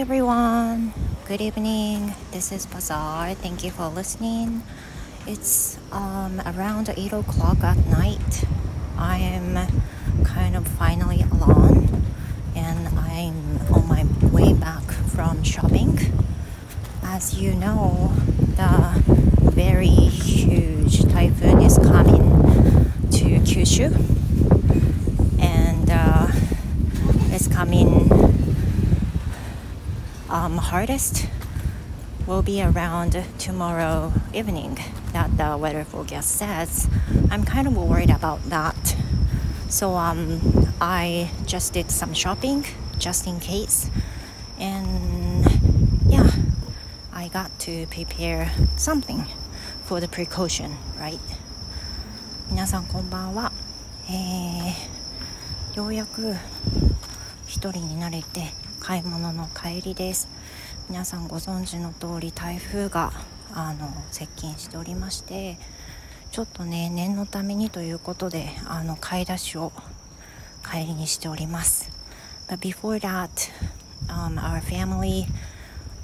everyone. Good evening. This is Bazaar. Thank you for listening. It's um, around 8 o'clock at night. I am kind of finally alone and I'm on my way back from shopping. As you know, the very huge typhoon is coming to Kyushu and uh, it's coming um, hardest will be around tomorrow evening that the weather forecast says. I'm kind of worried about that. So um, I just did some shopping just in case. And yeah, I got to prepare something for the precaution, right? 皆さんこんばんは。えー、ようやく一人になれて 買い物の帰りです皆さんご存知の通り台風があの接近しておりましてちょっとね念のためにということであの買い出しを帰りにしております But before that、um, our family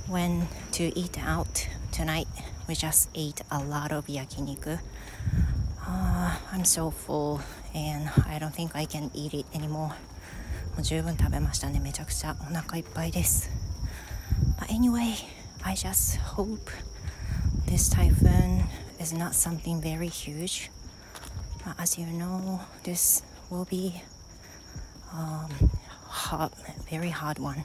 went to eat out tonight we just ate a lot of 焼肉 uh, I'm so full and I don't think I can eat it anymore もう十分食べましたねめちゃくちゃお腹いっぱいです But anyway I just hope this typhoon is not something very huge as you know this will be um, hot very hard one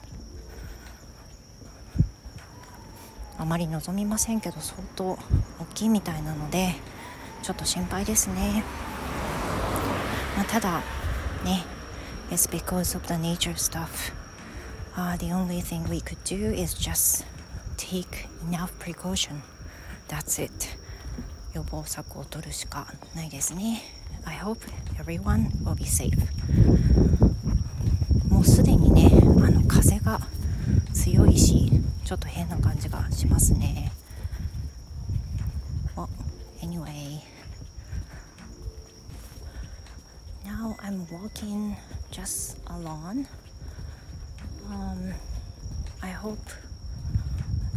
あまり望みませんけど相当大きいみたいなのでちょっと心配ですね、まあ、ただね it's because of the nature stuff. Uh, the only thing we could do is just take enough precaution. That's it. 予防策を取るしかないですね。I hope everyone will be safe. もうすでにね、あの風が強いし、ちょっと変な感じがしますね。Well, anyway, Now I'm walking just alone. Um, I hope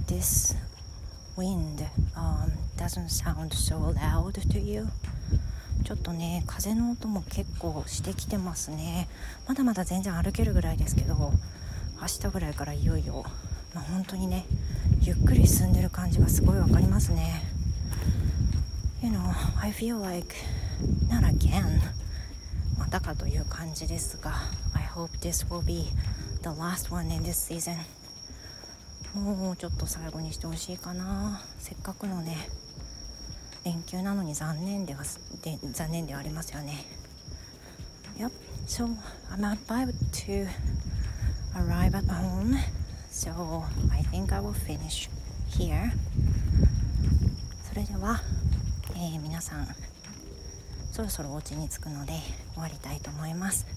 this wind um, doesn't sound so loud to you. ちょっとね風の音も結構してきてますねまだまだ全然歩けるぐらいですけど明日ぐらいからいよいよ、まあ、本当にねゆっくり進んでる感じがすごい分かりますね You know I feel like not again またかという感じですが I hope this will be the last one in this season もうちょっと最後にしてほしいかなせっかくのね連休なのに残念ではで残念ではありますよね Yep so I'm about to arrive at home so I think I will finish here それでは、えー、皆さんそろそろお家に着くので終わりたいと思います、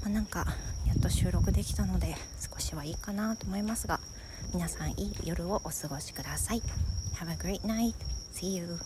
まあ、なんかやっと収録できたので少しはいいかなと思いますが皆さんいい夜をお過ごしください Have a great night. See you.